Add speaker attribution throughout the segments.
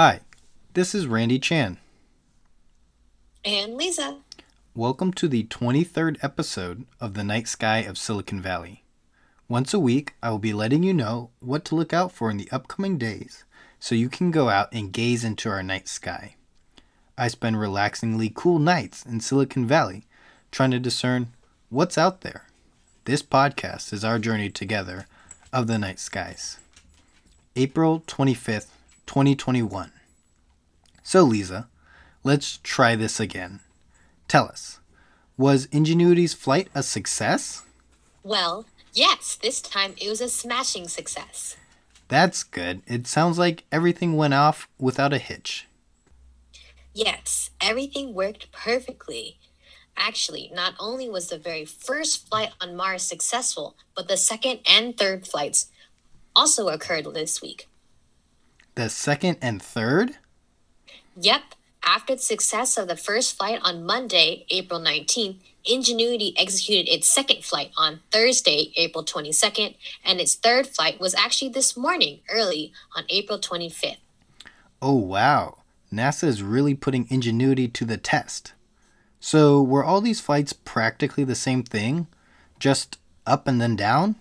Speaker 1: Hi, this is Randy Chan.
Speaker 2: And Lisa.
Speaker 1: Welcome to the 23rd episode of The Night Sky of Silicon Valley. Once a week, I will be letting you know what to look out for in the upcoming days so you can go out and gaze into our night sky. I spend relaxingly cool nights in Silicon Valley trying to discern what's out there. This podcast is our journey together of the night skies. April 25th, 2021. So, Lisa, let's try this again. Tell us, was Ingenuity's flight a success?
Speaker 2: Well, yes, this time it was a smashing success.
Speaker 1: That's good. It sounds like everything went off without a hitch.
Speaker 2: Yes, everything worked perfectly. Actually, not only was the very first flight on Mars successful, but the second and third flights also occurred this week.
Speaker 1: The second and third?
Speaker 2: Yep. After the success of the first flight on Monday, April 19th, Ingenuity executed its second flight on Thursday, April 22nd, and its third flight was actually this morning, early on April 25th.
Speaker 1: Oh, wow. NASA is really putting Ingenuity to the test. So, were all these flights practically the same thing? Just up and then down?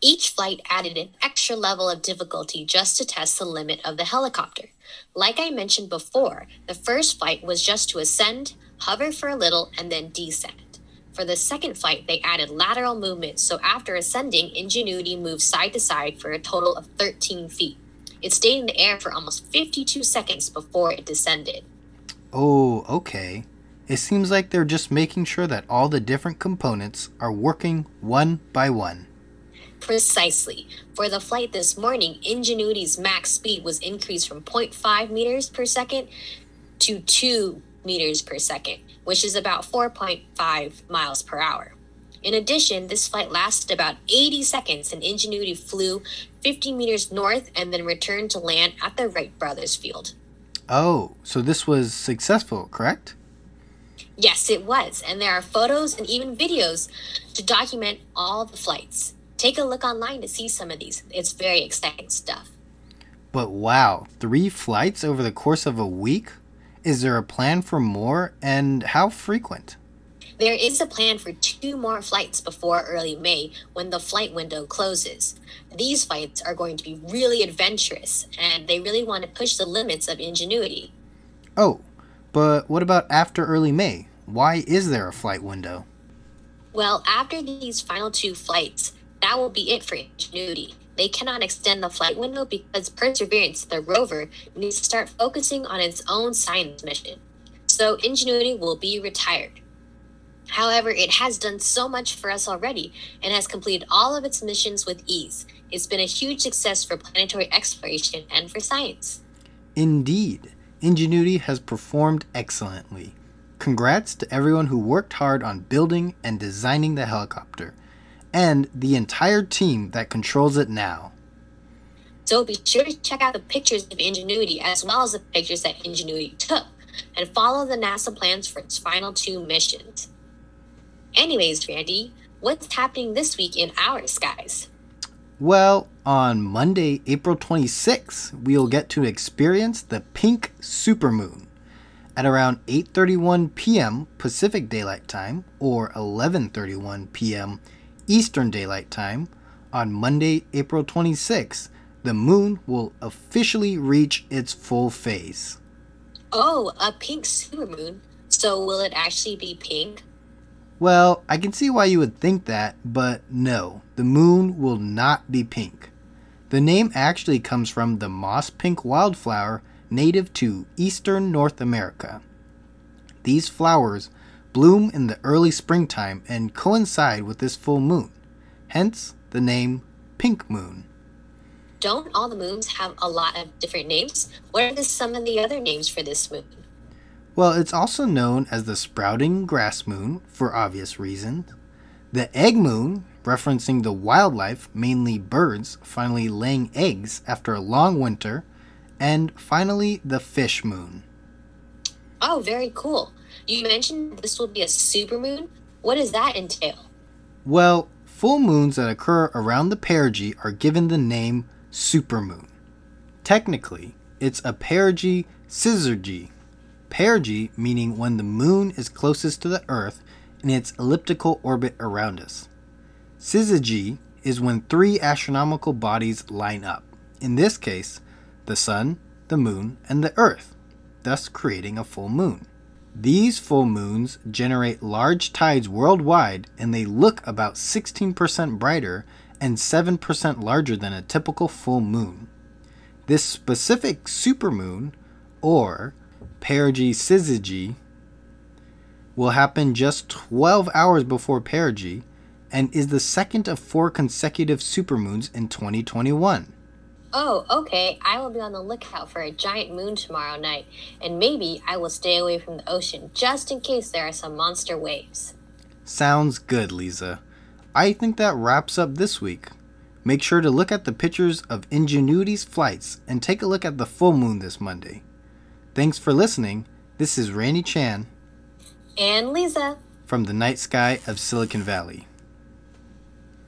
Speaker 2: Each flight added an extra level of difficulty just to test the limit of the helicopter. Like I mentioned before, the first flight was just to ascend, hover for a little, and then descend. For the second flight, they added lateral movement, so after ascending, Ingenuity moved side to side for a total of 13 feet. It stayed in the air for almost 52 seconds before it descended.
Speaker 1: Oh, okay. It seems like they're just making sure that all the different components are working one by one.
Speaker 2: Precisely. For the flight this morning, Ingenuity's max speed was increased from 0.5 meters per second to 2 meters per second, which is about 4.5 miles per hour. In addition, this flight lasted about 80 seconds and Ingenuity flew 50 meters north and then returned to land at the Wright Brothers field.
Speaker 1: Oh, so this was successful, correct?
Speaker 2: Yes, it was, and there are photos and even videos to document all the flights. Take a look online to see some of these. It's very exciting stuff.
Speaker 1: But wow, three flights over the course of a week? Is there a plan for more, and how frequent?
Speaker 2: There is a plan for two more flights before early May when the flight window closes. These flights are going to be really adventurous, and they really want to push the limits of ingenuity.
Speaker 1: Oh, but what about after early May? Why is there a flight window?
Speaker 2: Well, after these final two flights, that will be it for Ingenuity. They cannot extend the flight window because Perseverance, the rover, needs to start focusing on its own science mission. So Ingenuity will be retired. However, it has done so much for us already and has completed all of its missions with ease. It's been a huge success for planetary exploration and for science.
Speaker 1: Indeed, Ingenuity has performed excellently. Congrats to everyone who worked hard on building and designing the helicopter and the entire team that controls it now.
Speaker 2: So be sure to check out the pictures of Ingenuity as well as the pictures that Ingenuity took and follow the NASA plans for its final two missions. Anyways, Randy, what's happening this week in our skies?
Speaker 1: Well, on Monday, April 26th, we'll get to experience the pink supermoon at around 8:31 p.m. Pacific Daylight Time or 11:31 p.m. Eastern Daylight Time, on Monday, April 26th, the moon will officially reach its full phase.
Speaker 2: Oh, a pink supermoon. So will it actually be pink?
Speaker 1: Well, I can see why you would think that, but no, the moon will not be pink. The name actually comes from the moss pink wildflower native to eastern North America. These flowers bloom in the early springtime and coincide with this full moon, hence the name pink moon.
Speaker 2: Don't all the moons have a lot of different names? What are the, some of the other names for this moon?
Speaker 1: Well, it's also known as the sprouting grass moon for obvious reasons. The egg moon, referencing the wildlife, mainly birds, finally laying eggs after a long winter. And finally, the fish moon.
Speaker 2: Oh, very cool. You mentioned this will be a supermoon. What does that entail?
Speaker 1: Well, full moons that occur around the perigee are given the name supermoon. Technically, It's a perigee syzygy. Perigee meaning when the moon is closest to the Earth in its elliptical orbit around us. Syzygy is when three astronomical bodies line up. In this case, the Sun, the Moon, and the Earth, thus creating a full moon. These full moons generate large tides worldwide and they look about 16% brighter and 7% larger than a typical full moon. This specific supermoon, or perigee syzygy, will happen just 12 hours before perigee and is the second of four consecutive supermoons in 2021.
Speaker 2: Oh, okay. I will be on the lookout for a giant moon tomorrow night, and maybe I will stay away from the ocean just in case there are some monster waves.
Speaker 1: Sounds good, Lisa. I think that wraps up this week. Make sure to look at the pictures of Ingenuity's flights and take a look at the full moon this Monday. Thanks for listening. This is Randy Chan
Speaker 2: And Lisa.
Speaker 1: from the night sky of Silicon Valley.